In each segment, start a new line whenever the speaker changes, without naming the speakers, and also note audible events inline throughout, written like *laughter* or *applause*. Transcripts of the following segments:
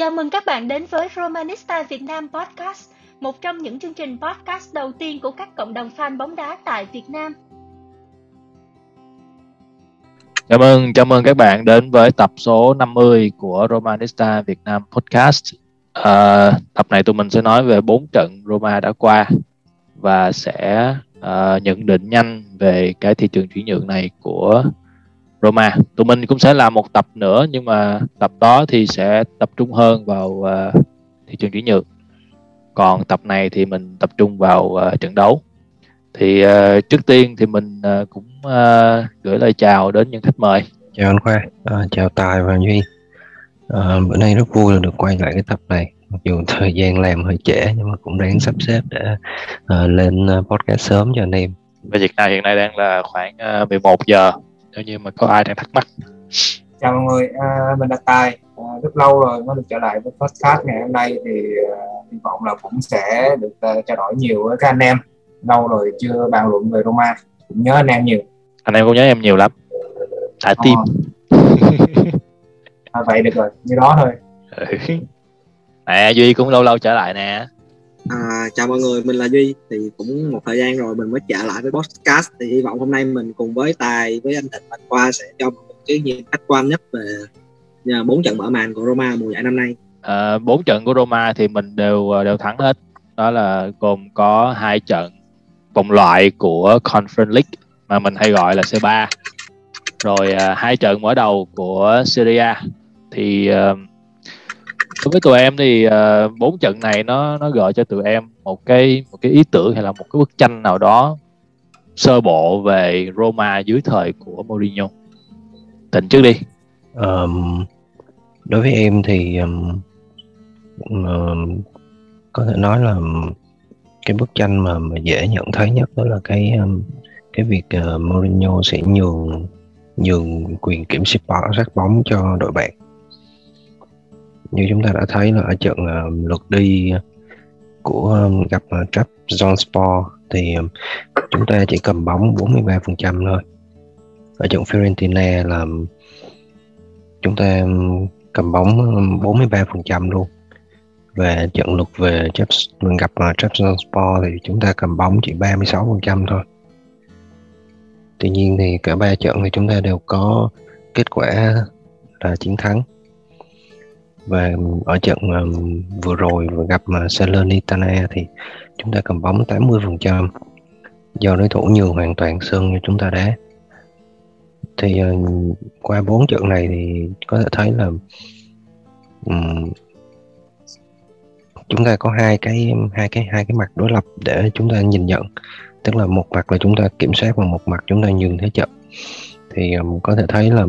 Chào mừng các bạn đến với Romanista Việt Nam Podcast, một trong những chương trình podcast đầu tiên của các cộng đồng fan bóng đá tại Việt Nam.
Chào mừng, chào mừng các bạn đến với tập số 50 của Romanista Việt Nam Podcast. À, tập này tụi mình sẽ nói về bốn trận Roma đã qua và sẽ uh, nhận định nhanh về cái thị trường chuyển nhượng này của Roma. Tụi mình cũng sẽ làm một tập nữa nhưng mà tập đó thì sẽ tập trung hơn vào uh, thị trường chuyển nhượng. Còn tập này thì mình tập trung vào uh, trận đấu. Thì uh, trước tiên thì mình uh, cũng uh, gửi lời chào đến những khách mời.
Chào anh Khoa, uh, chào Tài và Duy. Uh, bữa nay rất vui là được quay lại cái tập này. Mặc dù thời gian làm hơi trễ nhưng mà cũng đang sắp xếp để uh, lên podcast sớm cho anh em.
Và Việt Nam hiện nay đang là khoảng uh, 11 giờ nếu như mà có ai đang thắc mắc.
Chào mọi người à, mình là tài. À, rất lâu rồi mới được trở lại với podcast ngày hôm nay thì à, hy vọng là cũng sẽ được à, trao đổi nhiều với các anh em. Lâu rồi chưa bàn luận về Roma cũng nhớ anh em nhiều.
Anh em cũng nhớ em nhiều lắm. Thả tim.
À, vậy được rồi như đó thôi.
Ừ. nè duy cũng lâu lâu trở lại nè
À, chào mọi người, mình là Duy thì cũng một thời gian rồi mình mới trở lại với podcast thì hy vọng hôm nay mình cùng với Tài với anh Thịnh Mạnh Khoa sẽ cho một cái nhìn khách quan nhất về à, bốn trận mở màn của Roma mùa giải năm nay.
À, bốn trận của Roma thì mình đều à, đều thắng hết. Đó là gồm có hai trận vòng loại của Conference League mà mình hay gọi là C3. Rồi à, hai trận mở đầu của Serie A thì uh, đối với tụi em thì uh, bốn trận này nó nó gợi cho tụi em một cái một cái ý tưởng hay là một cái bức tranh nào đó sơ bộ về Roma dưới thời của Mourinho. Tình trước đi.
Um, đối với em thì um, um, có thể nói là cái bức tranh mà, mà dễ nhận thấy nhất đó là cái um, cái việc uh, Mourinho sẽ nhường nhường quyền kiểm soát bóng cho đội bạn như chúng ta đã thấy là ở trận uh, lượt đi của um, gặp à, uh, Trabzonspor thì um, chúng ta chỉ cầm bóng 43% thôi. Ở trận Fiorentina là chúng ta cầm bóng 43% luôn. Về trận lượt về mình gặp uh, Trabzonspor thì chúng ta cầm bóng chỉ 36% thôi. Tuy nhiên thì cả ba trận thì chúng ta đều có kết quả là chiến thắng và ở trận um, vừa rồi vừa gặp mà Salernitana thì chúng ta cầm bóng 80% do đối thủ nhường hoàn toàn sân cho chúng ta đá. Thì uh, qua bốn trận này thì có thể thấy là um, chúng ta có hai cái hai cái hai cái mặt đối lập để chúng ta nhìn nhận. Tức là một mặt là chúng ta kiểm soát và một mặt chúng ta nhường thế trận. Thì um, có thể thấy là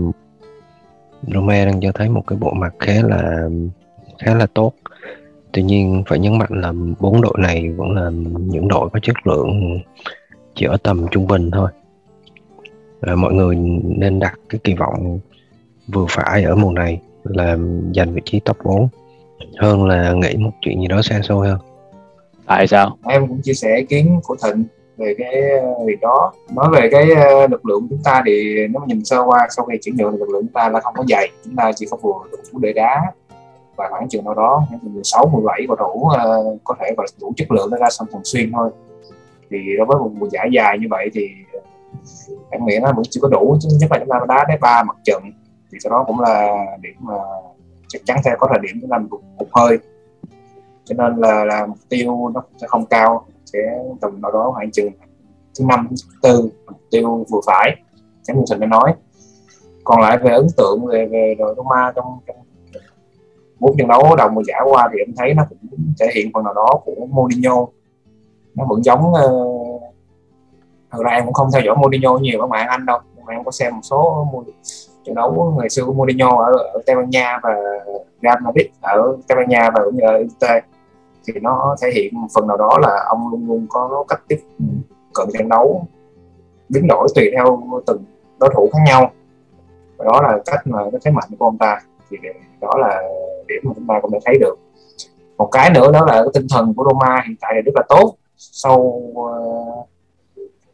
Roma đang cho thấy một cái bộ mặt khá là khá là tốt. Tuy nhiên phải nhấn mạnh là bốn đội này vẫn là những đội có chất lượng chỉ ở tầm trung bình thôi. À, mọi người nên đặt cái kỳ vọng vừa phải ở mùa này là giành vị trí top 4 hơn là nghĩ một chuyện gì đó xa xôi hơn.
Tại sao?
Em cũng chia sẻ ý kiến của thịnh về cái ờ, việc đó. Nói về cái ờ, lực lượng chúng ta thì nếu mà nhìn sơ qua sau khi chuyển nhượng thì lực lượng chúng ta là không có dày. Chúng ta chỉ có vừa đủ để đá. Và khoảng chừng nào đó khoảng 16 17 cầu thủ uh, có thể gọi đủ chất lượng để ra sân thường xuyên thôi. Thì đối với một mùa giải dài như vậy thì em nghĩ nó vẫn chưa có đủ. Chứ nhất là chúng ta đá đá ba mặt trận thì sau đó cũng là điểm mà chắc chắn sẽ có thời điểm chúng ta cục, hơi. Cho nên là, là mục tiêu nó sẽ không cao sẽ tầm nào đó khoảng chừng thứ năm thứ tư mục tiêu vừa phải. Chẳng như thịnh đã nói. Còn lại về ấn tượng về về đội Roma trong, trong bốn trận đấu đầu mùa giải qua thì em thấy nó cũng thể hiện phần nào đó của Mourinho. Nó vẫn giống uh, thật ra em cũng không theo dõi Mourinho nhiều ở ngoại Anh đâu. Nhưng mà em có xem một số trận đấu ngày xưa của Mourinho ở, ở Tây Ban Nha và Real Madrid ở Tây Ban Nha và cũng như ở Inter thì nó thể hiện phần nào đó là ông luôn luôn có cách tiếp cận trận đấu biến đổi tùy theo từng đối thủ khác nhau. Và đó là cách mà cái thế mạnh của ông ta. Thì đó là điểm mà chúng ta cũng đã thấy được. Một cái nữa đó là cái tinh thần của Roma hiện tại là rất là tốt. Sau uh,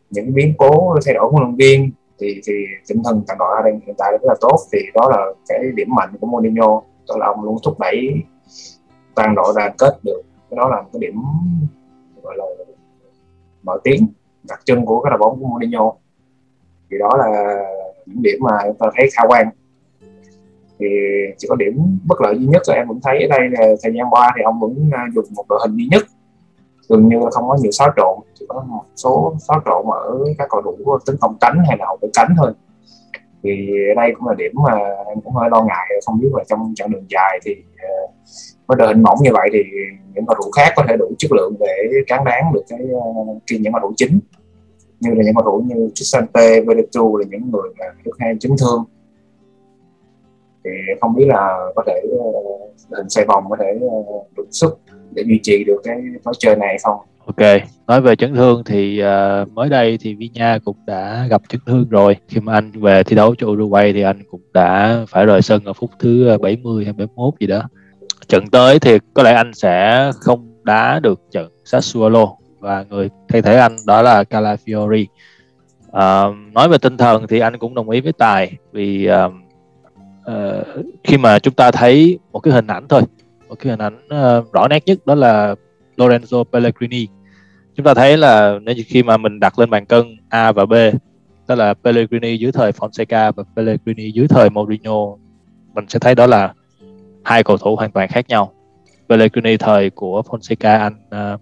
những biến cố thay đổi huấn luyện viên thì thì tinh thần toàn đội đang hiện tại rất là tốt. Thì đó là cái điểm mạnh của Mourinho. Đó là ông luôn thúc đẩy toàn đội đoàn kết được cái đó là một cái điểm, gọi là, nổi tiếng đặc trưng của cái đội bóng của Mourinho. Thì đó là những điểm mà chúng ta thấy khả quan. Thì chỉ có điểm bất lợi duy nhất là em vẫn thấy ở đây là thời gian qua thì ông vẫn à, dùng một đội hình duy nhất. Gần như là không có nhiều xáo trộn, chỉ có một số xáo trộn ở các cầu thủ tấn công cánh hay là hậu vệ cánh thôi. Thì đây cũng là điểm mà em cũng hơi lo ngại, không biết là trong chặng đường dài thì à, với đội hình mỏng như vậy thì những cầu thủ khác có thể đủ chất lượng để cán đáng được cái ờ, khi những cầu thủ chính như là những cầu thủ như Chisante, Vedetu là những người mà được hay chấn thương thì không biết là có thể hình xoay vòng có thể ờ, đủ sức để duy trì được cái lối chơi này hay không
Ok, nói về chấn thương thì uh, mới đây thì Vinya cũng đã gặp chấn thương rồi. Khi mà anh về thi đấu cho Uruguay thì anh cũng đã phải rời sân ở phút thứ 70 hay 71 gì đó. Trận tới thì có lẽ anh sẽ không đá được trận Sassuolo và người thay thế anh đó là Calafiori. Uh, nói về tinh thần thì anh cũng đồng ý với Tài vì uh, uh, khi mà chúng ta thấy một cái hình ảnh thôi, một cái hình ảnh uh, rõ nét nhất đó là Lorenzo Pellegrini. Chúng ta thấy là nếu khi mà mình đặt lên bàn cân A và B, đó là Pellegrini dưới thời Fonseca và Pellegrini dưới thời Mourinho, mình sẽ thấy đó là hai cầu thủ hoàn toàn khác nhau. Pellegrini thời của Fonseca anh uh,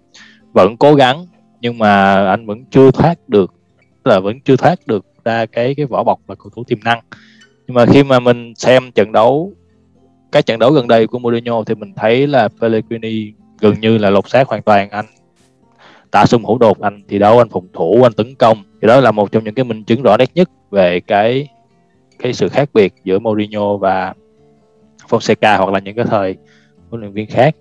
vẫn cố gắng nhưng mà anh vẫn chưa thoát được là vẫn chưa thoát được ra cái cái vỏ bọc là cầu thủ tiềm năng. Nhưng mà khi mà mình xem trận đấu các trận đấu gần đây của Mourinho thì mình thấy là Pellegrini gần như là lột xác hoàn toàn. Anh tả xung hữu đột anh thi đấu anh phòng thủ anh tấn công. Thì đó là một trong những cái minh chứng rõ nét nhất về cái cái sự khác biệt giữa Mourinho và Fonseca hoặc là những cái thời huấn luyện viên khác.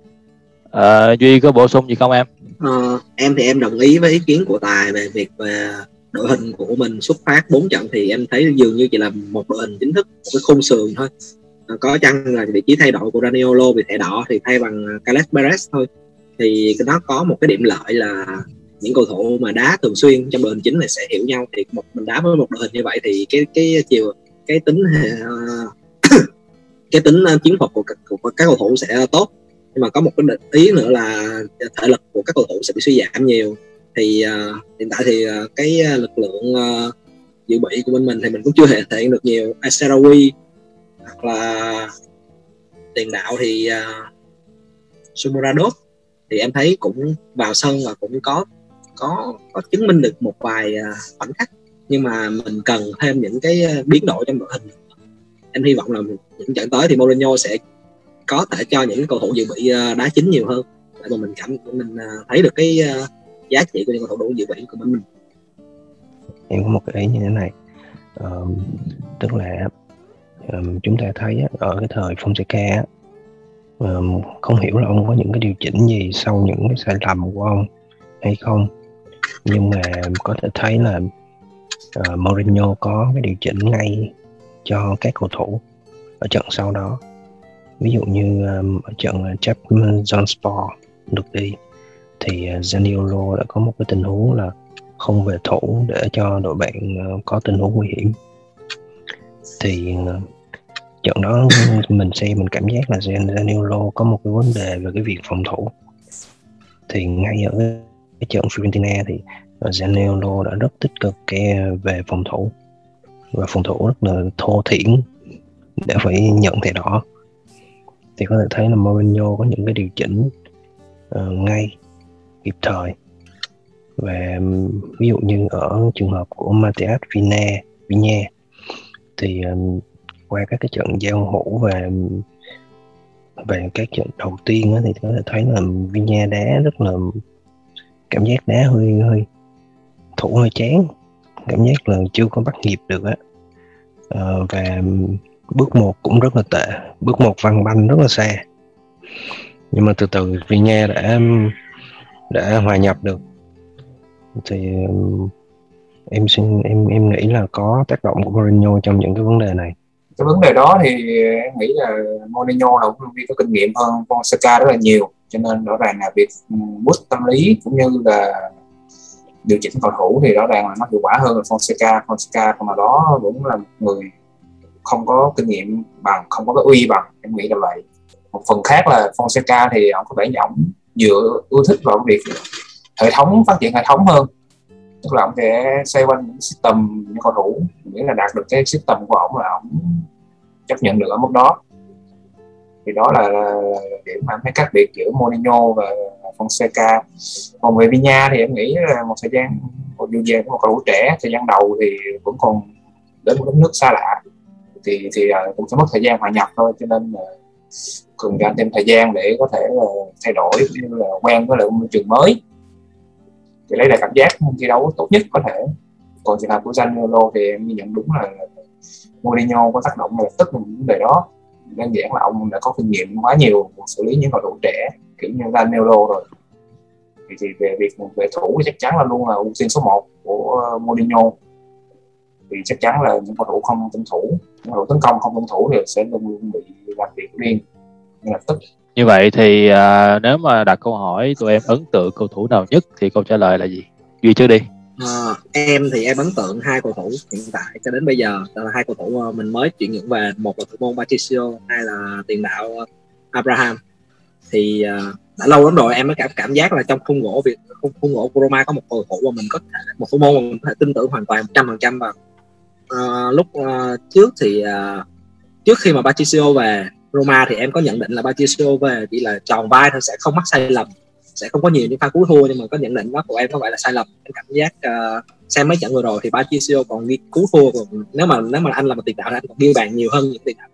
À, duy có bổ sung gì không em?
À, em thì em đồng ý với ý kiến của tài về việc về đội hình của mình xuất phát bốn trận thì em thấy dường như chỉ là một đội hình chính thức một cái khung sườn thôi. À, có chăng là vị trí thay đổi của Raniolo bị thẻ đỏ thì thay bằng Carles Perez thôi. Thì nó có một cái điểm lợi là những cầu thủ mà đá thường xuyên trong đội hình chính này sẽ hiểu nhau. Thì một mình đá với một đội hình như vậy thì cái cái chiều cái tính uh, cái tính ờ, chiến thuật của các, của các cầu thủ sẽ tốt. Nhưng mà có một cái ý nữa là thể lực của các cầu thủ sẽ bị suy giảm nhiều. Thì uh, hiện tại thì uh, cái lực lượng uh, dự bị của bên mình thì mình cũng chưa thể hiện được nhiều. Aserawi hoặc là tiền đạo thì uh, Sumuradov thì em thấy cũng vào sân và cũng có có có chứng minh được một vài uh, khoảnh khắc. Nhưng mà mình cần thêm những cái biến đổi trong đội hình em hy vọng là những trận tới thì Mourinho sẽ có thể cho những cầu thủ dự bị à, đá chính nhiều hơn. Để mà mình cảm mình à, thấy được cái à, giá trị của những cầu thủ dự bị của mình.
Em có một cái ý như thế này. Um, tức là um, chúng ta thấy ở cái thời Fonseca um, không hiểu là ông có những cái điều chỉnh gì sau những cái sai lầm của ông hay không. Nhưng mà có thể thấy là uh, Mourinho có cái điều chỉnh ngay cho các cầu thủ ở trận sau đó. Ví dụ như um, ở trận uh, Chapman Johnsport được đi thì uh, Zaniolo đã có một cái tình huống là không về thủ để cho đội bạn uh, có tình huống nguy hiểm. Thì uh, trận đó *laughs* mình xem mình cảm giác là Zaniolo có một cái vấn đề về cái việc phòng thủ. Thì ngay ở cái trận Fiorentina thì uh, Zaniolo đã rất tích cực cái về phòng thủ và phòng thủ rất là thô thiển để phải nhận thẻ đỏ thì có thể thấy là Mourinho có những cái điều chỉnh uh, ngay kịp thời. Và ví dụ như ở trường hợp của Matias Vina Vigne thì um, qua các cái trận giao hữu và về các trận đầu tiên đó, thì có thể thấy là Vinya đá rất là cảm giác đá hơi hơi thủ hơi chán cảm giác là chưa có bắt nhịp được á. Uh, và bước một cũng rất là tệ bước một văng banh rất là xa. Nhưng mà từ từ vì nha đã đã hòa nhập được thì em xin em em nghĩ là có tác động của Mourinho trong những cái vấn đề này.
Cái vấn đề đó thì em nghĩ là Mourinho là cũng viên có kinh nghiệm hơn Fonseca rất là nhiều. Cho nên rõ ràng là việc boost tâm lý cũng như là điều chỉnh cầu thủ thì rõ ràng là nó hiệu quả hơn là Fonseca. Fonseca còn mà đó cũng là một người không có kinh nghiệm bằng, không có cái uy bằng, em nghĩ là vậy. Một phần khác là Fonseca thì ông có vẻ như ông dựa ưa thích vào việc hệ thống, phát triển hệ thống hơn. Tức là ông sẽ xoay quanh những system, những cầu thủ. Nghĩa là đạt được cái system của ông là ông chấp nhận được ở mức đó thì đó là, là, là điểm mà thấy khác biệt giữa Mourinho và Fonseca. Còn về Vinha thì em nghĩ là một thời gian một dù về một cầu thủ trẻ thời gian đầu thì vẫn còn đến một đất nước xa lạ. Thì thì à, cũng sẽ mất thời gian hòa nhập thôi cho nên là cần anh thêm thời gian để có thể là thay đổi như là quen với lại môi trường mới. Thì lấy lại cảm giác thi đấu tốt nhất có thể. Còn trường hợp của Zaniolo thì em nhận đúng là Mourinho có tác động là tức là vấn đề đó đơn giản là ông đã có kinh nghiệm quá nhiều xử lý những cầu thủ trẻ kiểu như Zaniolo rồi. Thì, thì về việc về thủ thì chắc chắn là luôn là ưu tiên số 1 của ờ, Mourinho. Thì chắc chắn là những cầu thủ không tuân thủ những cầu thủ tấn công không tuân thủ thì sẽ luôn luôn bị làm việc riêng. Lập tức.
Như vậy thì à, nếu mà đặt câu hỏi tụi em ấn tượng cầu thủ nào nhất thì câu trả lời là gì? Duy trước đi
uh, em thì em ấn tượng hai cầu thủ hiện tại cho đến bây giờ. Đó là hai cầu thủ ờ, mình mới chuyển nhượng về một là thủ môn Patricio hai là tiền đạo ờ, Abraham. Thì uh, đã lâu lắm rồi em mới cảm cảm giác là trong khung gỗ việc khung, khung gỗ của Roma có một cầu thủ mà mình có thể một thủ môn mà mình có thể tin tưởng hoàn toàn trăm phần trăm vào. Uh, lúc uh, trước thì uh, trước khi mà Patricio về Roma thì em có nhận định là Patricio về chỉ là tròn vai thôi sẽ không mắc sai lầm sẽ không có nhiều những pha cú thua nhưng mà có nhận định đó của em có phải là sai lầm. Em cảm giác uh, xem mấy trận vừa rồi thì Patricio còn ghi cú thua còn nếu mà nếu mà anh là một tiền đạo thì anh còn ghi bàn nhiều hơn những tiền đạo.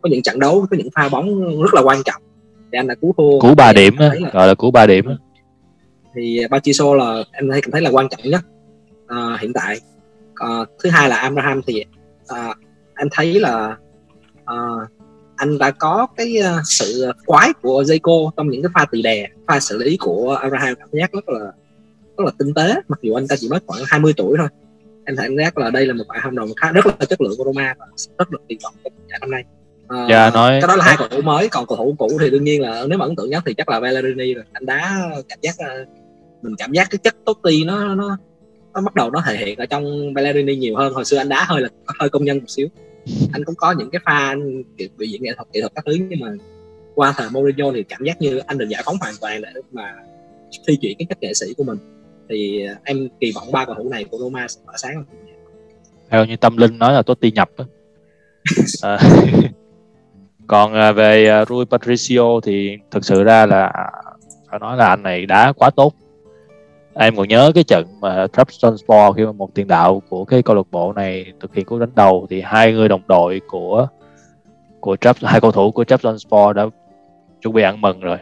Có những trận đấu có những pha bóng rất là quan trọng thì anh là cú thua.
Cú ba điểm á gọi là cú ba điểm á.
Thì Patricio là em thấy cảm thấy là quan trọng nhất uh, hiện tại. Uh, thứ hai là Abraham thì uh, em thấy là uh, anh đã có cái uh, sự quái của Zeko trong những cái pha tì đè pha xử lý của Abraham. Cảm giác rất là rất là tinh tế mặc dù anh ta chỉ mới khoảng 20 tuổi thôi. Em thấy cảm giác là đây là một bạn hợp đồng khá rất là chất lượng của Roma và rất được kỳ vọng trong giải năm nay.
À, dạ nói
cái đó là hai cầu thủ mới còn cầu thủ cũ thì đương nhiên là nếu mà ấn tượng nhất thì chắc là Bellerini rồi. Anh đá cảm giác mình cảm giác cái chất tốt ti nó nó nó bắt đầu nó thể hiện ở trong Bellerini nhiều hơn. Hồi xưa anh đá hơi là hơi công nhân một xíu anh cũng có những cái pha biểu diễn nghệ thuật kỹ thuật các thứ nhưng mà qua thời Mourinho thì cảm giác như anh được giải phóng hoàn toàn để mà thi chuyển cái cách nghệ sĩ của mình. Thì em kỳ vọng ba cầu thủ này của Roma sẽ tỏa sáng
theo như tâm linh nói là Totti nhập á. *laughs* À, *laughs* còn à, về Rui Patricio thì thực sự ra là phải nói là anh này đá quá tốt em còn nhớ cái trận mà Trabzonspor khi mà một tiền đạo của cái câu lạc bộ này thực hiện cú đánh đầu thì hai người đồng đội của của trapp hai cầu thủ của Trabzonspor đã chuẩn bị ăn mừng rồi.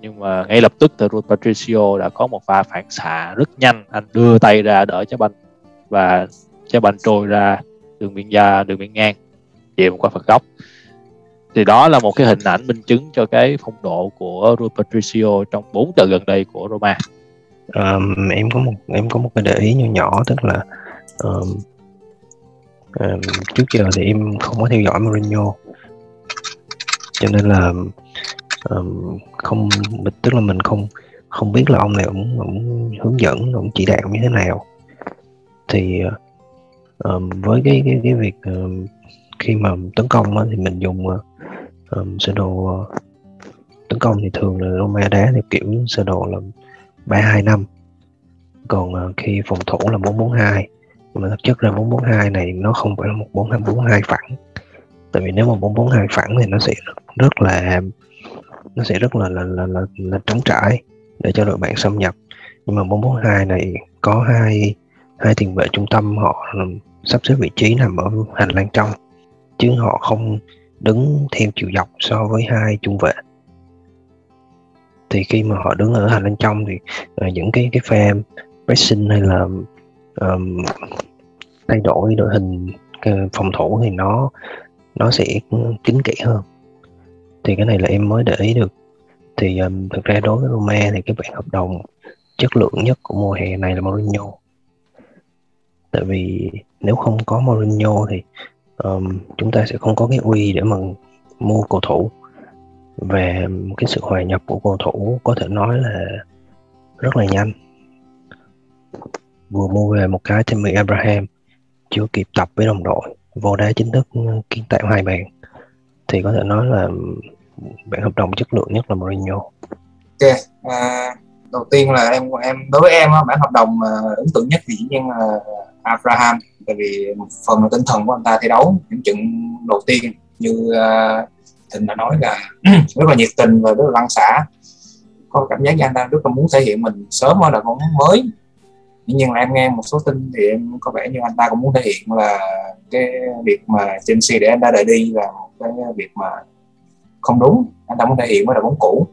Nhưng mà ngay lập tức thì Rui Patricio đã có một pha phản xạ rất nhanh. Anh đưa tay ra đỡ trái banh và trái banh trôi ra đường biên gia, đường biên ngang về một quả phạt góc. Thì đó là một cái hình ảnh minh chứng cho cái phong độ của Rui Patricio trong bốn trận gần đây của Roma
um, em có một em có một cái để ý nhỏ nhỏ tức là um, um, trước giờ thì em không có theo dõi Mourinho. Cho nên là um, không tức là mình không không biết là ông này ông, ông hướng dẫn ông chỉ đạo như thế nào. Thì um, với cái cái cái việc um, khi mà tấn công á, thì mình dùng um, sơ đồ uh, tấn công thì thường là Roma đá theo kiểu sơ đồ là 325 còn uh, khi phòng thủ là 442 mà thực chất ra 442 này nó không phải là một 442 phẳng. Tại vì nếu mà 442 phẳng thì nó sẽ rất, rất là nó sẽ rất là là, là, là, là trống trải để cho đội bạn xâm nhập. Nhưng mà 442 này có hai hai tiền vệ trung tâm họ ừ, sắp xếp vị trí nằm ở hành lang trong. Chứ họ không đứng theo chiều dọc so với hai trung vệ thì khi mà họ đứng ở hành lang trong thì uh, những cái cái pha pressing hay là um, thay đổi đội hình ờ, phòng thủ thì nó nó sẽ kín kỹ hơn. Thì cái này là em mới để ý được. Thì um, thực ra đối với Roma thì cái bản hợp đồng chất lượng nhất của mùa hè này là Mourinho. Tại vì nếu không có Mourinho thì um, chúng ta sẽ không có cái uy để mà mua cầu thủ về cái sự hòa nhập của cầu thủ có thể nói là rất là nhanh. Vừa mua về một cái Tammy Abraham chưa kịp tập với đồng đội vô đá chính thức ừ, kiến tạo hai bàn. Thì có thể nói là bản hợp đồng chất lượng nhất là Mourinho.
Ok à, đầu tiên là em em đối với em bản hợp đồng à, ấn tượng nhất thì dĩ nhiên là Abraham. Tại vì một phần là tinh thần của anh ta thi đấu những trận đầu tiên như uh, thịnh đã nói là *clears throat* rất là nhiệt tình và rất là lăng xả. Có cảm giác như anh ta rất là muốn thể hiện mình sớm ở đội bóng mới. Nhưng mà là em nghe một số tin thì em có vẻ như anh ta cũng muốn thể hiện là cái việc mà Chelsea để anh ta đợi đi là một cái việc mà không đúng. Anh ta muốn thể hiện với đội bóng cũ.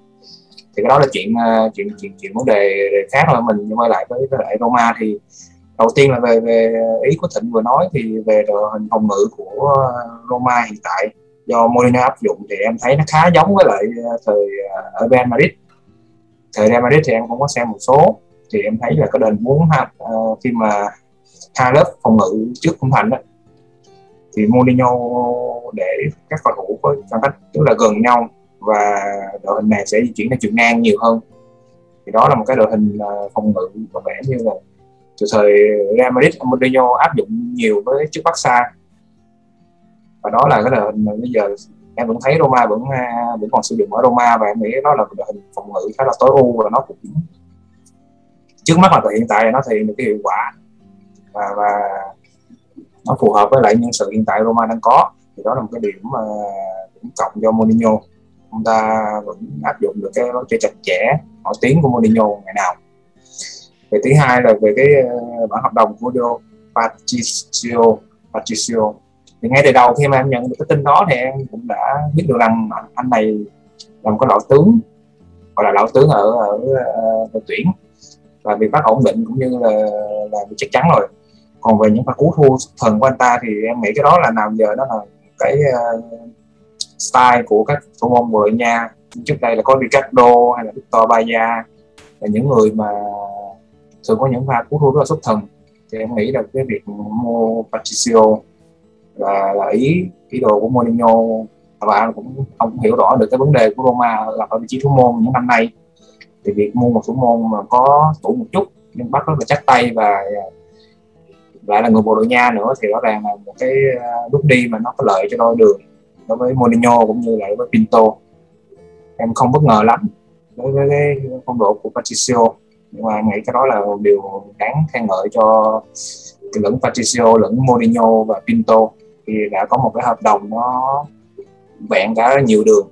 Thì cái đó là chuyện à, chuyện chuyện chuyện vấn đề khác là mình. Quay lại với, với lại Roma thì đầu tiên là về về ý của Thịnh vừa nói thì về đội hình phòng ngự của Roma hiện tại do Mourinho áp dụng thì em thấy nó khá giống với lại ờ, thời ờ, ở Real Madrid. Thời Real Madrid thì em cũng có xem một số thì em thấy là cái đền muốn ha uh, khi mà hai lớp phòng ngự trước không thành đó, thì Mourinho để các cầu thủ có khoảng cách tức là gần nhau và đội hình này sẽ di chuyển theo chiều ngang nhiều hơn. Thì đó là một cái đội hình phòng ngự có vẻ như là từ thời Real Madrid Mourinho áp dụng nhiều với trước Barca và đó là cái đội hình mà bây giờ em vẫn thấy Roma vẫn à, vẫn còn sử dụng ở Roma và em nghĩ đó là đội hình phòng ngự khá là tối ưu và nó cũng trước mắt là hiện tại nó thể hiện được cái hiệu quả và và nó phù hợp với lại nhân sự hiện tại Roma đang có. Thì đó là một cái điểm mà cũng cộng cho Mourinho. Ông ta vẫn áp dụng được cái lối chơi chặt chẽ, nổi tiếng của Mourinho ngày nào. Về thứ hai là về cái ờ, bản hợp đồng của Dio Patricio Patricio thì ngay từ đầu khi mà em nhận được cái tin đó thì em cũng đã biết được rằng anh này là một cái lão tướng gọi là lão tướng ở ở, ờ, đội tuyển. Và việc bắt ổn định cũng như là là chắc chắn rồi. Còn về những pha cú thua thần của anh ta thì em nghĩ cái đó là nào giờ đó là cái uh, style của các thủ môn người nha. Trước đây là có Ricardo hay là Victor Baia là những người mà thường có những pha cú thua rất là xuất thần. Thì em nghĩ là cái việc mua Patricio là, là ý ý đồ của Mourinho. Và cũng không hiểu rõ được cái vấn đề của Roma là ở vị trí thủ môn những năm nay. Thì việc mua một thủ môn mà có tuổi một chút nhưng bắt rất là chắc tay và lại là người Bồ Đào Nha nữa thì rõ ràng là một cái à, bước đi mà nó có lợi cho đôi đường đối với Mourinho cũng như là với Pinto. Em không bất ngờ lắm đối với cái phong độ của Patricio nhưng mà nghĩ cái đó là điều đáng khen ngợi cho lẫn Patricio lẫn Mourinho và Pinto thì đã có một cái hợp đồng nó vẹn cả nhiều đường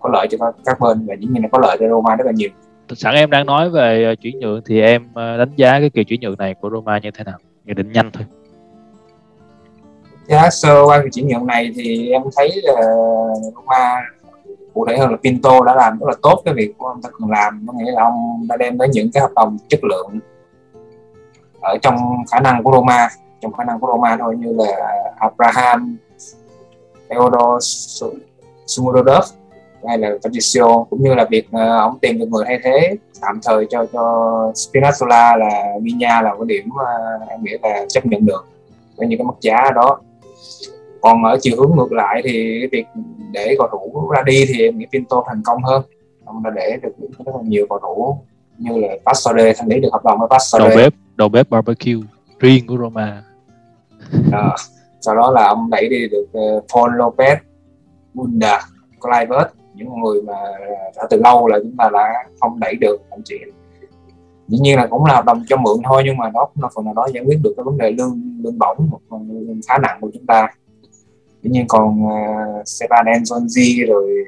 có lợi cho các bên và dĩ nhiên là có lợi cho Roma rất là nhiều.
Sẵn em đang nói về ờ, chuyển nhượng thì em ờ, đánh giá cái kỳ chuyển nhượng này của Roma như thế nào? Nhận định nhanh thôi.
Giá sơ qua kỳ chuyển nhượng này thì em thấy là Roma cụ thể hơn là Pinto đã làm rất là tốt cái việc của ông ta cần làm. Có nghĩa là ông đã đem đến những cái hợp đồng chất lượng ở trong khả năng của Roma trong khả năng của Roma thôi như là Abraham Theodor Sumudov hay là Patricio cũng như là việc uh, ông tìm được người thay thế tạm thời cho cho Spinazzola là Minya là một điểm uh, em nghĩ là chấp nhận được với những cái mức giá đó. Còn ở chiều hướng ngược lại thì cái việc để cầu thủ ra đi thì em nghĩ Pinto thành công hơn. Ông đã để được rất là nhiều cầu thủ như là Pastore thành lý được hợp đồng với Pastore.
Đầu bếp đầu bếp barbecue riêng của Roma.
À, sau đó là ông đẩy đi được uh, Paul Lopez Bunda Clivert những người mà đã từ lâu là chúng ta đã không đẩy được thậm chí dĩ nhiên là cũng là hợp đồng cho mượn thôi nhưng mà nó nó phần nào đó giải quyết được cái vấn đề lương lương bổng một lương khá nặng của chúng ta. Dĩ nhiên còn uh, Seban Enzonzi rồi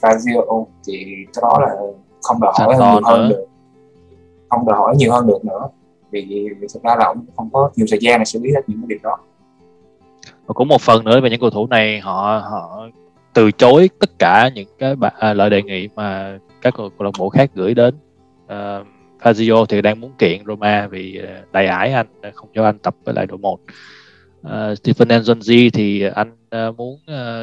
Fazio thì cái đó là không đòi hỏi nhiều hơn được. Không đòi hỏi nhiều hơn được nữa vì thực ra là ông không có nhiều thời gian để xử lý hết những cái việc đó.
Và cũng một phần nữa về những cầu thủ này họ họ từ chối tất cả những cái à, lời đề nghị mà các câu lạc bộ khác gửi đến. À, Fazio thì đang muốn kiện Roma vì đại đầy ải anh ờ, không cho anh tập với lại đội một. Uh, Stephen Nzonzi thì anh muốn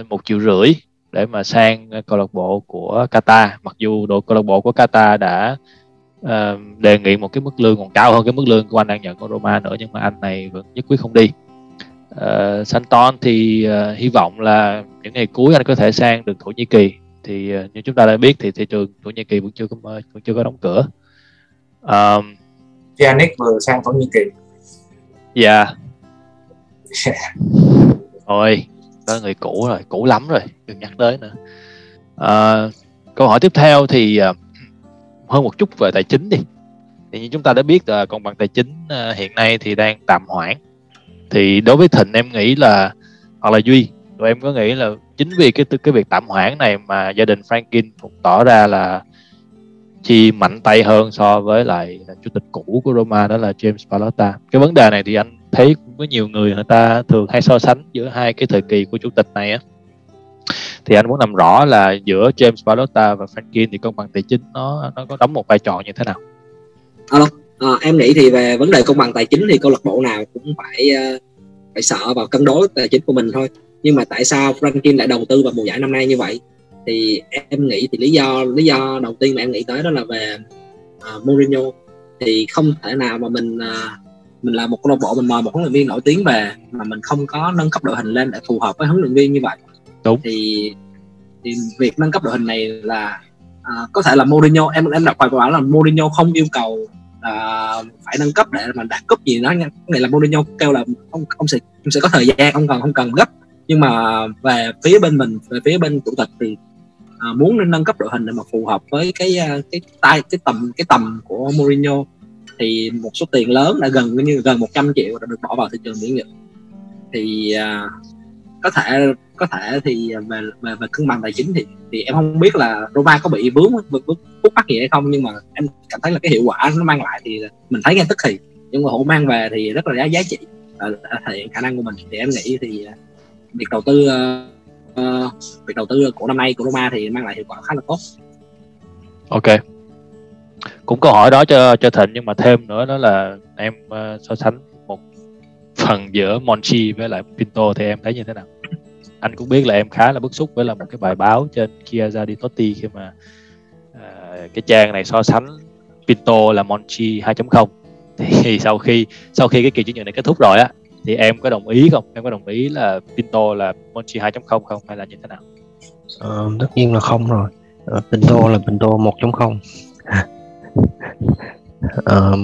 một triệu rưỡi để mà sang câu lạc bộ của Qatar. Mặc dù đội câu lạc bộ của Qatar đã uh, đề nghị một cái mức lương còn cao hơn cái mức lương của anh đang nhận của Roma nữa nhưng mà anh này vẫn nhất quyết không đi. Uh, Santon thì uh, hy vọng là những ngày cuối anh có thể sang được Thổ Nhĩ Kỳ. Thì uh, như chúng ta đã biết thì thị trường Thổ Nhĩ Kỳ vẫn chưa có vẫn chưa có đóng cửa.
Um, Yannick vừa sang Thổ Nhĩ Kỳ.
Dạ. Yeah. thôi đó người cũ rồi cũ lắm rồi đừng nhắc tới nữa. À, câu hỏi tiếp theo thì uh, hơn một chút về tài chính đi. Thì như chúng ta đã biết là công bằng tài chính à, hiện nay thì đang tạm hoãn. Thì đối với Thịnh em nghĩ là hoặc là Duy, tụi em có nghĩ là chính vì cái cái việc tạm hoãn này mà gia đình Franklin cũng tỏ ra là chi mạnh tay hơn so với lại chủ tịch cũ của Roma đó là James palota Cái vấn đề này thì anh thấy cũng có nhiều người người ta thường hay so sánh giữa hai cái thời kỳ của chủ tịch này á thì anh muốn làm rõ là giữa James Pallotta và Franklin thì công bằng tài chính nó nó có đóng một vai trò như thế nào?
Alo, à, em nghĩ thì về vấn đề công bằng tài chính thì câu lạc bộ nào cũng phải uh, phải sợ vào cân đối tài chính của mình thôi. Nhưng mà tại sao Franklin lại đầu tư vào mùa giải năm nay như vậy? Thì em nghĩ thì lý do lý do đầu tiên mà em nghĩ tới đó là về uh, Mourinho thì không thể nào mà mình uh, mình là một câu lạc bộ mình mời một huấn luyện viên nổi tiếng về mà mình không có nâng cấp đội hình lên để phù hợp với huấn luyện viên như vậy
đúng.
Thì thì việc nâng cấp đội hình này là à, có thể là Mourinho em em đọc bài báo là Mourinho không yêu cầu à, phải nâng cấp để mà đạt cúp gì đó nha. Cái này là Mourinho kêu là ông ông sẽ ông sẽ có thời gian ông cần không cần gấp. Nhưng mà về phía bên mình về phía bên chủ tịch thì à, muốn nâng cấp đội hình để mà phù hợp với cái à, cái tay cái tầm cái tầm của Mourinho thì một số tiền lớn đã gần như gần 100 triệu đã được bỏ vào thị trường chuyển nhượng thì à, có thể có thể thì về về, về cân bằng tài chính thì thì em không biết là Roma có bị vướng vướng khúc mắc gì hay không nhưng mà em cảm thấy là cái hiệu quả nó mang lại thì mình thấy ngay tức thì. Nhưng mà hữu mang về thì rất là giá giá trị à, à, thể hiện khả năng của mình. Thì em nghĩ thì à, việc đầu tư uh, việc đầu tư của năm nay của Roma thì mang lại hiệu quả khá là tốt.
Ok, cũng câu hỏi đó cho cho thịnh nhưng mà thêm nữa đó là em uh, so sánh một phần giữa Monchi với lại Pinto thì em thấy như thế nào? Anh cũng biết là em khá là bức xúc với là một cái bài báo trên Chiara di Totti khi mà uh, cái trang này so sánh Pinto là Monchi 2.0 *laughs* thì sau khi sau khi cái kỳ chuyển nhượng này kết thúc rồi á thì em có đồng ý không? Em có đồng ý là Pinto là Monchi 2.0 không hay là như thế nào?
Ờ, tất nhiên là không rồi. Ờ, Pinto là Pinto 1.0 um, *laughs* ờ,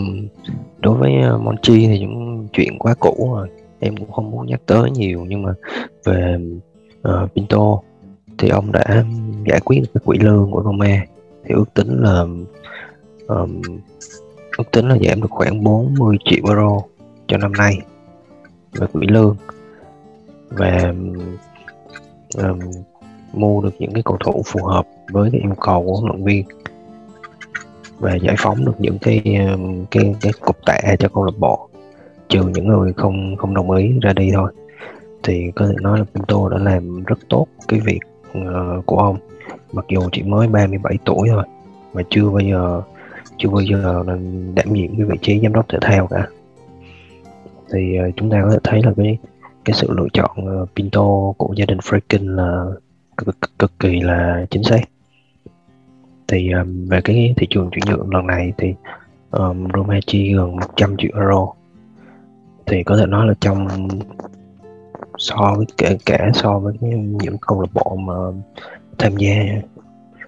đối với ờ, Monchi thì những chuyện quá cũ rồi. Em cũng không muốn nhắc tới nhiều nhưng mà về uh, Pinto thì ông đã giải quyết được cái quỹ lương của Roma thì ước tính là um, ước tính là giảm được khoảng 40 triệu euro cho năm nay về quỹ lương. Và um, mua được những cái cầu thủ phù hợp với cái yêu cầu của huấn luyện viên. Và giải phóng được những cái cái cái cục tệ cho câu lạc bộ trừ những người không không đồng ý ra đi thôi thì có thể nói là Pinto đã làm rất tốt cái việc uh, của ông. Mặc dù chỉ mới 37 tuổi thôi mà chưa bao giờ chưa bao giờ là đảm nhiệm cái vị trí giám đốc thể thao cả. Thì uh, chúng ta có thể thấy là cái cái sự lựa chọn uh, Pinto của gia đình Freakin là cực, cực, cực kỳ là chính xác. Thì um, về cái thị trường chuyển nhượng lần này thì um, Roma chi gần 100 triệu euro. Thì có thể nói là trong so với, kể cả so với những câu lạc bộ mà tham gia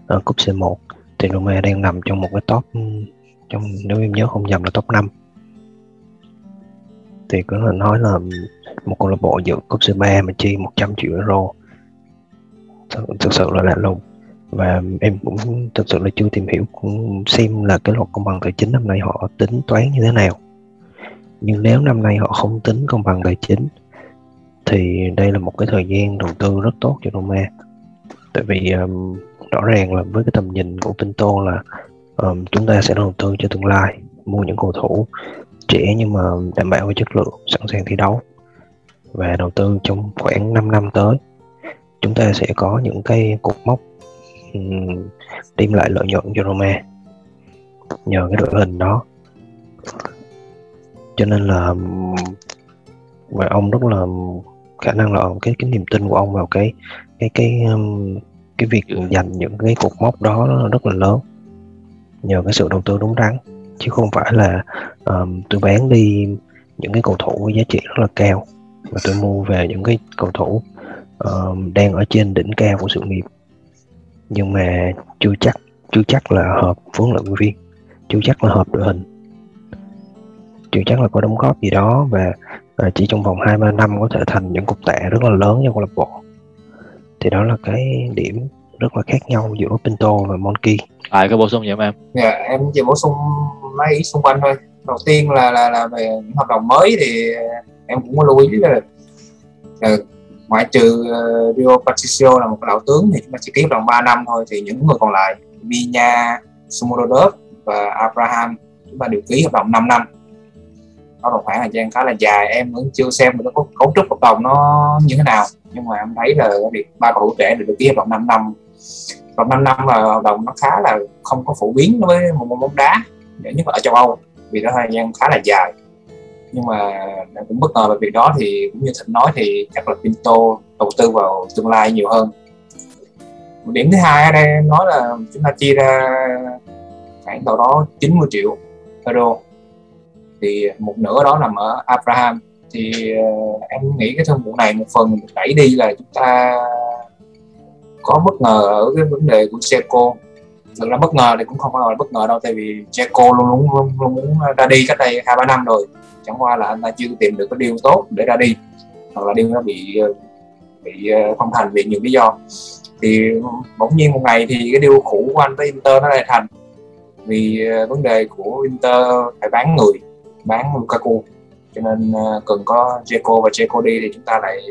ở cúp C1 thì Roma đang nằm trong một cái top, trong, nếu em nhớ không nhầm là top 5 thì có thể nói là một câu lạc bộ dự cúp C3 mà chi 100 triệu euro. Thực sự là lạ lùng. Và em cũng thực sự là chưa tìm hiểu cũng xem là cái luật công bằng tài chính năm nay họ tính toán như thế nào. Nhưng nếu năm nay họ không tính công bằng tài chính thì đây là một cái thời gian đầu tư rất tốt cho Roma. Tại vì um, rõ ràng là với cái tầm nhìn của Pinto là um, chúng ta sẽ đầu tư cho tương lai mua những cầu thủ trẻ nhưng mà đảm bảo về chất lượng sẵn sàng thi đấu và đầu tư trong khoảng 5 năm tới. Chúng ta sẽ có những cái cột mốc um, đem lại lợi nhuận cho Roma nhờ cái đội hình đó. Cho nên là và ông rất là khả năng là cái cái niềm tin của ông vào cái cái cái um, cái việc dành những cái cột mốc đó rất là lớn nhờ cái sự đầu tư đúng đắn chứ không phải là um, tôi bán đi những cái cầu thủ với giá trị rất là cao và tôi mua về những cái cầu thủ um, đang ở trên đỉnh cao của sự nghiệp. Nhưng mà chưa chắc chưa chắc là hợp huấn luyện viên chưa chắc là hợp đội hình chưa chắc là có đóng góp gì đó và uh, chỉ trong vòng hai ba năm có thể thành những cục tệ rất là lớn cho câu lạc bộ thì đó là cái điểm rất là khác nhau giữa Pinto và Monkey
Lại có bổ sung gì không em?
Dạ, em chỉ bổ sung mấy ý xung quanh thôi. Đầu tiên là là là về những hợp đồng mới thì em cũng có lưu ý là, là ngoại trừ uh, Rio Patricio là một cái lão tướng thì chúng ta chỉ ký hợp đồng 3 năm thôi thì những người còn lại Minya, Sumodov và Abraham chúng ta đều ký hợp đồng 5 năm nó là khoảng thời gian khá là dài. Em vẫn chưa xem được nó cấu trúc hợp đồng nó như thế nào. Nhưng mà em thấy là việc ba cầu thủ trẻ được ký hợp đồng 5 năm. Hợp đồng 5 năm là hợp đồng nó khá là không có phổ biến đối với một môn bóng đá nhất là ở châu Âu, vì nó thời gian khá là dài. Nhưng mà em cũng bất ngờ về việc đó thì cũng như thịnh nói thì chắc là Pinto đầu tư vào tương lai nhiều hơn. Một điểm thứ hai ở đây em nói là chúng ta chia ra khoảng đâu đó 90 triệu euro thì một nửa đó nằm ở Abraham. Thì uh, em nghĩ cái thương vụ này một phần được đẩy đi là chúng ta có bất ngờ ở cái vấn đề của Seco thực ra bất ngờ thì cũng không phải là bất ngờ đâu tại vì Seco luôn luôn luôn, luôn muốn ra đi cách đây hai ba năm rồi. Chẳng qua là anh ta chưa tìm được cái điều tốt để ra đi. Hoặc là điều nó bị ờ, bị ờ, không thành vì nhiều lý do. Thì bỗng nhiên một ngày thì cái điều cũ của anh với Inter nó lại thành. Vì vấn đề của Inter phải bán người bán Lukaku. Cho nên ờ, cần có Jeko và Jeko đi thì chúng ta lại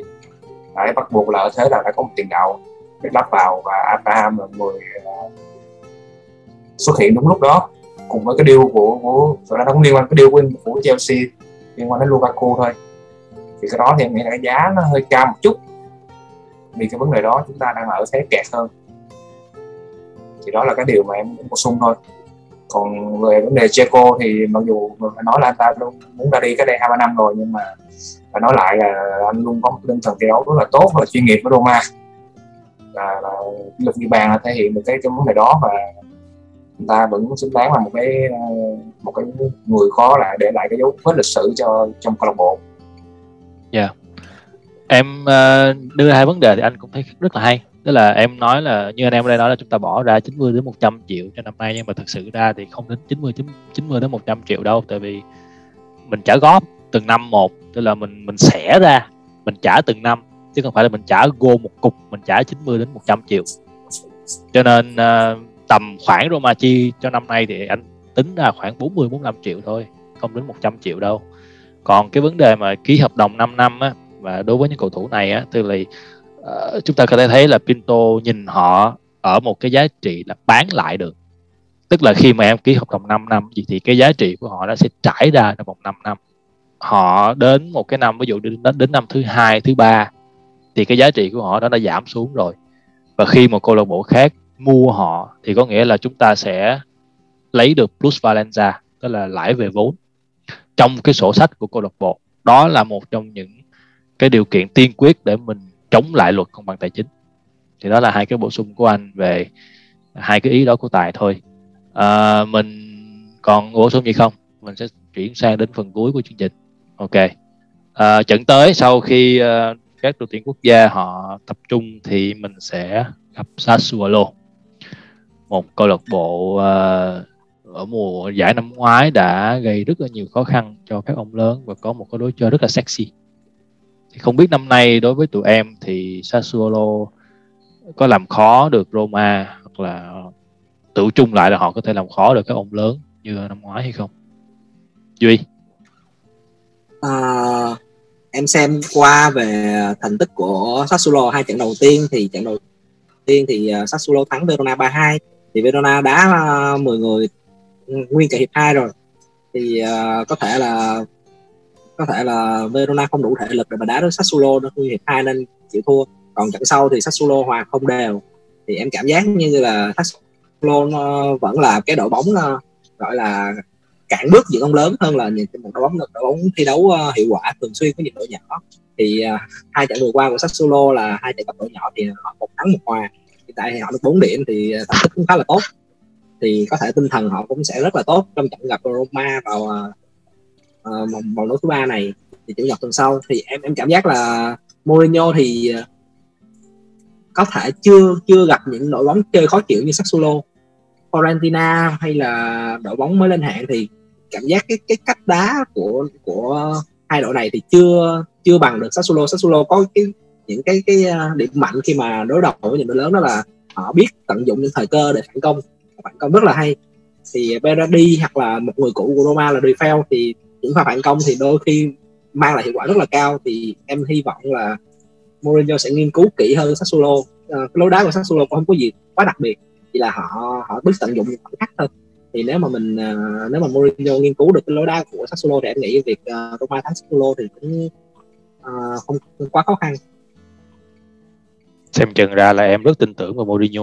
phải bắt buộc là ở thế là phải có một tiền đạo để lắp vào và Abraham là người ờ, xuất hiện đúng lúc đó. Cùng với cái điều của của thực ra nó cũng liên quan cái điều của, của Chelsea liên quan đến Lukaku thôi. Thì cái đó thì em nghĩ là giá nó hơi cao một chút. Vì cái vấn đề đó chúng ta đang ở thế kẹt hơn. Thì đó là cái điều mà em bổ sung thôi còn về vấn đề Checo thì mặc dù phải nói là anh ta luôn muốn ra đi cái đây hai ba năm rồi nhưng mà phải nói lại là anh luôn có một tinh thần thi đấu rất là tốt và chuyên nghiệp với Roma là, là lực như bàn là thể hiện được cái cái vấn đề đó và người ta vẫn xứng đáng là một cái một cái người khó lại để lại cái dấu vết lịch sử cho trong câu lạc bộ.
Dạ. Yeah. Em ờ, đưa hai vấn đề thì anh cũng thấy rất là hay. Tức là em nói là như anh em ở đây nói là chúng ta bỏ ra 90 đến 100 triệu cho năm nay nhưng mà thực sự ra thì không đến 90 90 đến 100 triệu đâu tại vì mình trả góp từng năm một tức là mình mình xẻ ra mình trả từng năm chứ không phải là mình trả gom một cục mình trả 90 đến 100 triệu. Cho nên uh, tầm khoản Roma chi cho năm nay thì anh tính ra khoảng 40 45 triệu thôi không đến 100 triệu đâu. Còn cái vấn đề mà ký hợp đồng 5 năm á và đối với những cầu thủ này á tức là uh, chúng ta có thể thấy là Pinto nhìn họ ở một cái giá trị là bán lại được. Tức là khi mà em ký hợp đồng 5 năm gì thì cái giá trị của họ nó sẽ trải ra trong vòng 5 năm. Họ đến một cái năm ví dụ đến đến năm thứ hai thứ ba thì cái giá trị của họ đó đã giảm xuống rồi. Và khi một câu lạc bộ khác mua họ thì có nghĩa là chúng ta sẽ lấy được plus valenza tức là lãi về vốn trong cái sổ sách của câu lạc bộ. Đó là một trong những cái điều kiện tiên quyết để mình chống lại luật công bằng tài chính. Thì đó là hai cái bổ sung của anh về hai cái ý đó của tài thôi. À, mình còn bổ sung gì không? Mình sẽ chuyển sang đến phần cuối của chương trình. Ok. À, trận tới sau khi uh, các đội tuyển quốc gia họ tập trung thì mình sẽ gặp Sassuolo. Một câu lạc bộ uh, ở mùa giải năm ngoái đã gây rất là nhiều khó khăn cho các ông lớn và có một cái đối chơi rất là sexy thì không biết năm nay đối với tụi em thì Sassuolo có làm khó được Roma hoặc là tự chung lại là họ có thể làm khó được các ông lớn như năm ngoái hay không? Duy.
À, em xem qua về thành tích của Sassuolo hai trận đầu tiên thì trận đầu tiên thì à, Sassuolo thắng Verona 3-2 thì Verona đã à, 10 người nguyên cả hiệp 2 rồi. Thì uh, có thể là có thể là Verona không đủ thể lực để mà đá với Sassuolo nó như hiệp hai nên chịu thua. Còn trận sau thì Sassuolo hòa không đều. Thì em cảm giác như là Sassuolo nó vẫn là cái đội bóng ờ, gọi là cản bước những ông lớn hơn là những một đội bóng đội bóng thi đấu ờ, hiệu quả thường xuyên với những đội nhỏ. Thì uh, hai trận vừa qua của Sassuolo là hai trận gặp đội nhỏ thì họ một thắng một hòa. Hiện tại thì họ được 4 điểm thì thành tích cũng khá là tốt. Thì có thể tinh thần họ cũng sẽ rất là tốt trong trận gặp Roma vào uh, vòng vòng đấu thứ ba này thì chủ nhật tuần sau thì em em cảm giác là Mourinho thì ờ, có thể chưa chưa gặp những đội bóng chơi khó chịu như Sassuolo, Fiorentina hay là đội bóng mới lên hạng thì cảm giác cái cái cách đá của của hai đội này thì chưa chưa bằng được Sassuolo. Sassuolo có cái những cái cái ờ, điểm mạnh khi mà đối đầu với những đội lớn đó là họ biết tận dụng những thời cơ để phản công. Phản công rất là hay. Thì Berardi hoặc là một người cũ của Roma là Rafael thì những pha phản công thì đôi khi mang lại hiệu quả rất là cao. Thì em hy vọng là Mourinho sẽ nghiên cứu kỹ hơn Sassuolo. Uh, cái lối đá của Sassuolo cũng không có gì quá đặc biệt chỉ là họ họ biết tận dụng khoảnh khắc thôi. Thì nếu mà mình uh, nếu mà Mourinho nghiên cứu được cái lối đá của Sassuolo thì em nghĩ việc uh, Roma thắng Sassuolo thì cũng uh, không, không quá khó khăn.
Xem chừng ra là em rất tin tưởng vào Mourinho.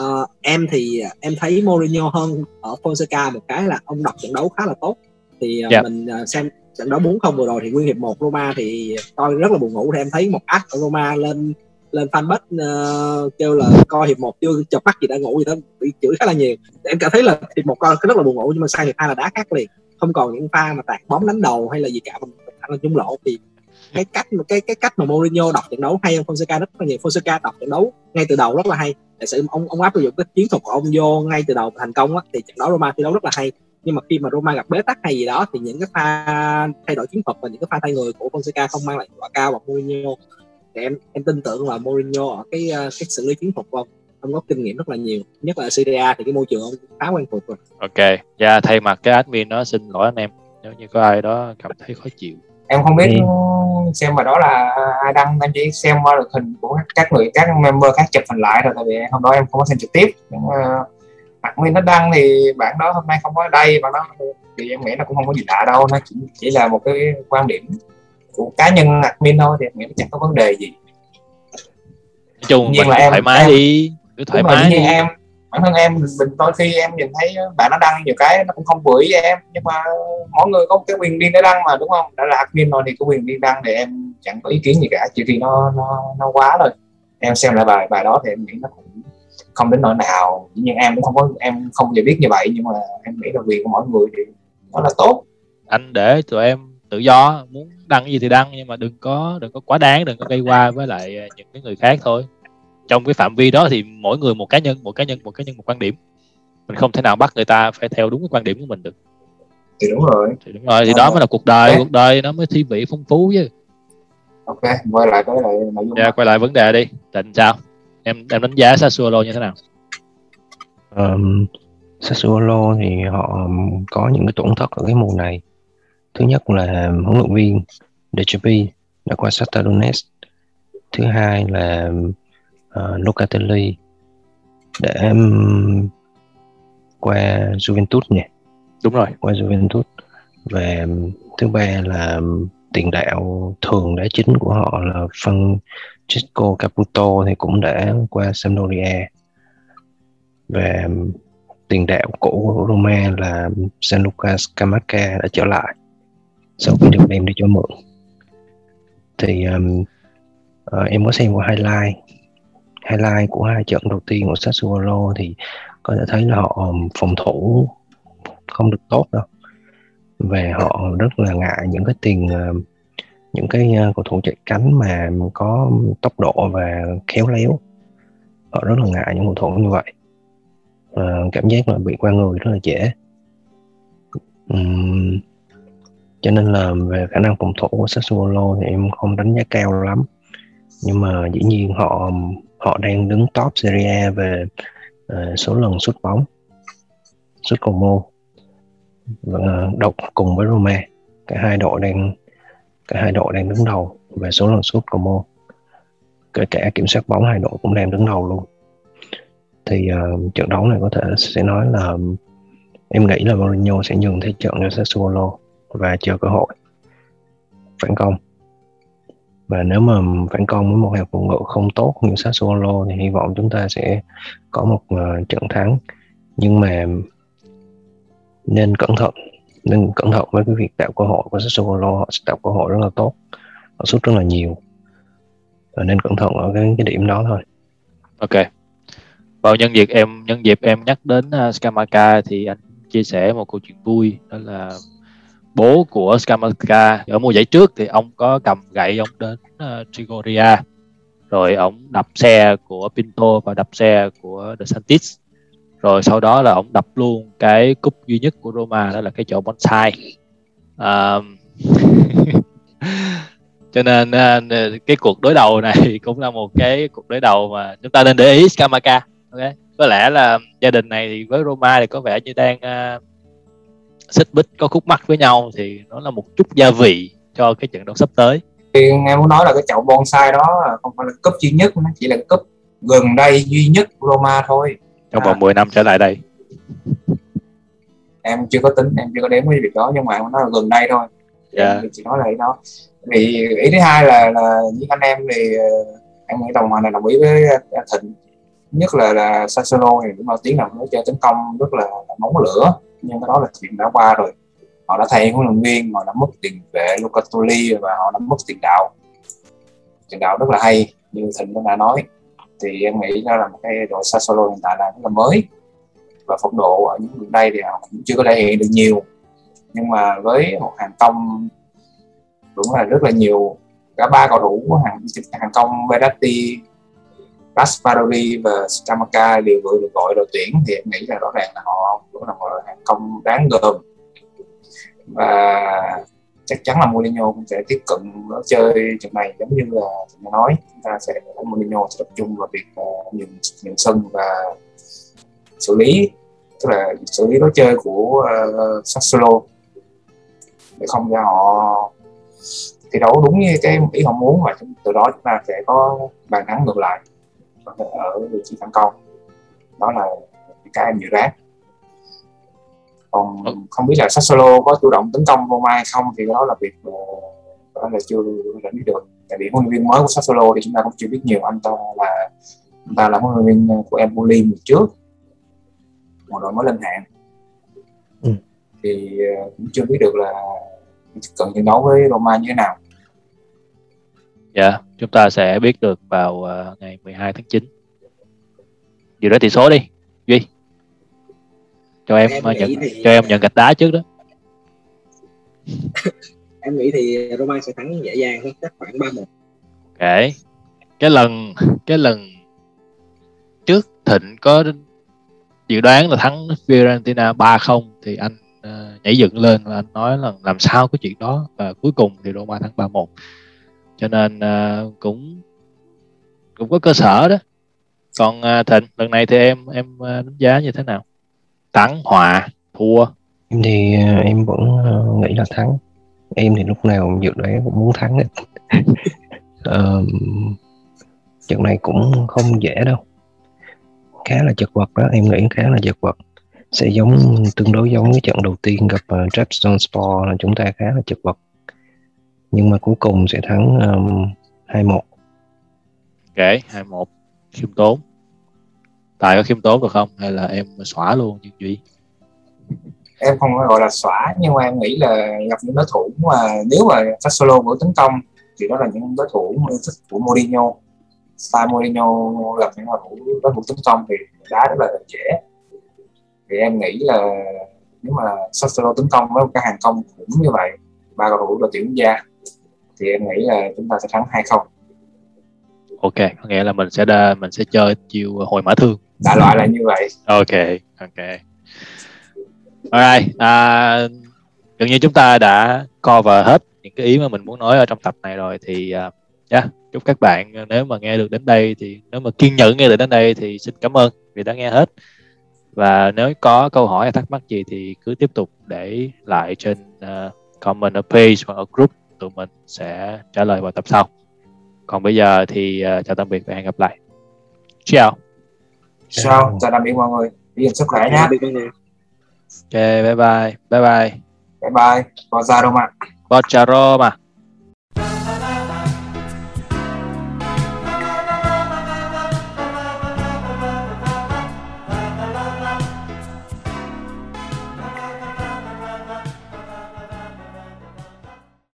Uh, em thì em thấy Mourinho hơn ở Fonseca một cái là ông đọc trận đấu khá là tốt thì uh, yeah. Dạ. mình uh, xem trận đấu 4 không vừa rồi thì nguyên hiệp 1 Roma thì coi rất là buồn ngủ thì em thấy một ác ở Roma lên lên fanpage uh, kêu là coi hiệp một chưa chợp mắt gì đã ngủ gì đó bị chửi khá là nhiều em cảm thấy là hiệp một coi rất là buồn ngủ nhưng mà sang hiệp hai là đá khác liền không còn những pha mà tạt bóng đánh đầu hay là gì cả mà là trúng lộ thì cái cách cái cái cách mà Mourinho đọc trận đấu hay hơn Fonseca rất là nhiều Fonseca đọc trận đấu ngay từ đầu rất là hay tại sự ông ông áp dụng cái chiến thuật của ông vô ngay từ đầu thành công á, thì trận đấu Roma thi đấu rất là hay nhưng mà khi mà Roma gặp bế tắc hay gì đó thì những cái pha thay đổi chiến thuật và những cái pha thay người của Fonseca không mang lại hiệu quả cao bằng Mourinho thì em em tin tưởng là Mourinho ở cái ờ, cái xử lý chiến thuật của ông ông có kinh nghiệm rất là nhiều nhất là Serie A thì cái môi trường ông khá quen thuộc rồi.
Ok dạ, yeah, thay mặt cái admin đó xin lỗi anh em nếu như có ai đó cảm thấy khó chịu.
Em không biết ừ. xem mà đó là ai đăng em chỉ xem qua được hình của các người các member khác chụp hình lại rồi tại vì hôm đó em không có xem trực tiếp. Nhưng mà admin nó đăng thì bạn đó hôm nay không có ở đây bạn đó thì em nghĩ là cũng không có gì lạ đâu nó chỉ, chỉ là một cái quan điểm của cá nhân admin thôi thì em nghĩ chẳng có vấn đề gì.
Nói chung mình là em, thoải mái em, đi cứ thoải mái
đi. em bản thân em mình đôi khi em nhìn thấy bạn nó đăng nhiều cái nó cũng không vừa ý em nhưng mà mỗi người có cái quyền riêng để đăng mà đúng không? Đã là admin rồi thì có quyền riêng đăng để em chẳng có ý kiến gì cả chỉ khi nó nó nó quá rồi em xem lại bài bài đó thì em nghĩ nó cũng không đến nỗi nào. Nhưng em cũng không có em không bao biết như vậy nhưng mà em nghĩ là quyền của mỗi người thì nó là tốt.
Anh để tụi em tự do muốn đăng gì thì đăng nhưng mà đừng có đừng có quá đáng đừng có gây qua với lại những cái người khác thôi. Trong cái phạm vi đó thì mỗi người một cá nhân một cá nhân một cá nhân một quan điểm. Mình không thể nào bắt người ta phải theo đúng cái quan điểm của mình được.
Thì đúng rồi.
Thì đúng rồi thì đó mới là cuộc đời cuộc đời nó mới thi vị phong phú chứ.
Ok quay lại cái lại nội
dung yeah, quay lại vấn đề đi. Định sao em em đánh giá Sassuolo như thế nào?
Um, Sassuolo thì họ có những cái tổn thất ở cái mùa này. Thứ nhất là huấn luyện viên De Zerbi đã qua Shakhtar Donetsk. Thứ hai là uh, Locatelli để um, qua Juventus nhỉ
đúng rồi.
Qua Juventus. Và thứ ba là tiền đạo thường đá chính của họ là Chico Caputo thì cũng đã qua Sampdoria. Và um, tiền đạo cũ của Roma là Gianluca Scamacca đã trở lại sau khi được đem đi cho mượn. Thì um, uh, em có xem qua highlight. Highlight của hai trận đầu tiên của Sassuolo thì có thể thấy là họ um, phòng thủ không được tốt đâu. Và họ rất là ngại những cái tiền uh, những cái uh, cầu thủ chạy cánh mà có tốc độ và khéo léo. Họ rất là ngại những cầu thủ như vậy. Uh, cảm giác là bị qua người rất là dễ. Um, cho nên là về khả năng phòng thủ của Sassuolo thì em không đánh giá cao lắm. Nhưng mà dĩ nhiên họ họ đang đứng top Serie A về uh, số lần sút bóng. Sút cầu môn và độc cùng với Roma. Cả hai đội đang cả hai đội đang đứng đầu về số lần sút cầu môn. Kể cả kiểm soát bóng hai đội cũng đang đứng đầu luôn. Thì uh, trận đấu này có thể sẽ nói là em nghĩ là Mourinho sẽ nhường thế trận cho Sassuolo và chờ cơ hội phản công. Và nếu mà phản công với một hàng phòng ngự không tốt như Sassuolo thì hy vọng chúng ta sẽ có một uh, trận thắng. Nhưng mà nên cẩn thận nên cẩn thận với cái việc tạo cơ hội của Sassuolo họ sẽ tạo cơ hội rất là tốt. Họ xuất rất là nhiều. Và nên cẩn thận ở cái, cái điểm đó thôi.
Ok. Vào nhân dịp em nhân dịp em nhắc đến à, uh, Skamaka thì anh chia sẻ một câu chuyện vui đó là bố của Skamaka ở mùa giải trước thì ông có cầm gậy ông đến uh, Trigoria. Rồi ông đập xe của Pinto và đập xe của De Santis rồi sau đó là ông đập luôn cái cúp duy nhất của Roma đó là cái chỗ bonsai. À, *laughs* cho nên ờ, cái cuộc đối đầu này *laughs* cũng là một cái cuộc đối đầu mà chúng ta nên để ý Scamaca ok? Có lẽ là gia đình này thì với Roma thì có vẻ như đang uh, xích bích có khúc mắc với nhau thì nó là một chút gia vị cho cái trận đấu sắp tới.
Thì nghe muốn nói là cái chậu bonsai đó không phải là cúp duy nhất nó chỉ là cúp gần đây duy nhất của Roma thôi
trong vòng à. 10 năm trở lại đây.
Em chưa có tính em chưa có đếm cái việc đó nhưng mà nó là gần đây thôi. Yeah. Dạ. chỉ nói là đó. Vì ý thứ hai là là những anh em thì ờ, em nghĩ đồng hoàng này đồng ý với thịnh. Nhất là là Sassuolo thì cũng nổi tiếng là nó chơi tấn công rất là, là nóng lửa. Nhưng cái đó là chuyện đã qua rồi. Họ đã thay huấn luyện viên họ đã mất tiền vệ Lucatoli và họ đã mất tiền đạo. Tiền đạo rất là hay như thịnh đã nói thì em nghĩ nó là một cái đội xa solo hiện tại là rất là mới. Và phong độ ở những gần đây thì họ cũng chưa có thể hiện được nhiều. Nhưng mà với một hàng công đúng là rất là nhiều cả ba cầu thủ của hàng hàng công Verratti, Raspadori và stamaka đều vừa được gọi đội tuyển thì em nghĩ là rõ ràng là họ cũng là một hàng công đáng gờm. Và chắc chắn là Mourinho cũng sẽ tiếp cận nó chơi trận này giống như là chúng ta nói. Chúng ta sẽ Mourinho sẽ tập trung vào việc ờ, uh, nhận, nhận sân và xử lý tức là xử lý lối chơi của uh, Sassuolo. Để không cho họ thi đấu đúng như cái ý họ muốn và từ đó chúng ta sẽ có bàn thắng ngược lại ở vị trí phản công. Đó là cái em dự đoán còn ừ. không biết là Sassuolo có chủ động tấn công Roma hay không? Thì đó là việc ờ, đó là chưa đã biết được. Tại vì huấn luyện viên mới của Sassuolo thì chúng ta cũng chưa biết nhiều. Anh ta là anh ta là huấn luyện viên của Empoli trước. Một đội mới lên hạng. Ừ. thì ờ, cũng chưa biết được là cần chiến đấu với Roma như thế nào.
Dạ, yeah, chúng ta sẽ biết được vào ngày 12 tháng 9 Dự đoán tỷ số đi. Duy cho em, em nhận thì... cho em nhận gạch đá trước đó. *laughs*
Em nghĩ thì Roma sẽ thắng dễ dàng hơn chắc khoảng 3-1
ok. Cái lần cái lần trước Thịnh có dự đoán là thắng Fiorentina 3-0 thì anh uh, nhảy dựng lên và anh nói là làm sao có chuyện đó và cuối cùng thì Roma thắng 3-1 cho nên uh, cũng cũng có cơ sở đó. Còn uh, Thịnh lần này thì em em uh, đánh giá như thế nào thắng hòa thua.
Em thì uh, em vẫn uh, nghĩ là thắng. Em thì lúc nào dự đoán cũng muốn thắng hết. *laughs* Uh, trận này cũng không dễ đâu. Khá là chật vật đó em nghĩ khá là chật vật. Sẽ giống tương đối giống với trận đầu tiên gặp uh, Trabzonspor là chúng ta khá là chật vật. Nhưng mà cuối cùng sẽ thắng um, 2-1
ok 2-1 khiêm tốn tài có khiêm tốn được không? Hay là em xóa luôn như duy?
Em không gọi là xóa nhưng mà em nghĩ là gặp những đối thủ mà nếu mà các solo của tấn công thì đó là những đối thủ yêu thích của Mourinho. Style Mourinho gặp những đối thủ đối thủ tấn công thì đá rất là dễ. Thì em nghĩ là nếu mà Sassuolo tấn công với một cái hàng công cũng như vậy ba cầu thủ đội tuyển gia thì em nghĩ là chúng ta sẽ thắng 2-0
ok có nghĩa là mình sẽ đa, mình sẽ chơi chiều hồi mã thương
đại loại là như vậy.
Ok ok. Alright à, gần như chúng ta đã cover hết những cái ý mà mình muốn nói ở trong tập này rồi thì uh, yeah, chúc các bạn nếu mà nghe được đến đây thì nếu mà kiên nhẫn nghe được đến đây thì xin cảm ơn vì đã nghe hết. Và nếu có câu hỏi hay thắc mắc gì thì cứ tiếp tục để lại trên uh, comment ở page hoặc ở group tụi mình sẽ trả lời vào tập sau. Còn bây giờ thì uh, chào tạm biệt và hẹn gặp lại.
Ciao ciao chào tạm biệt mọi người. Đi sức khỏe nhé
ok bye bye. Bye bye.
Bye bye. Forza Roma
Forza Roma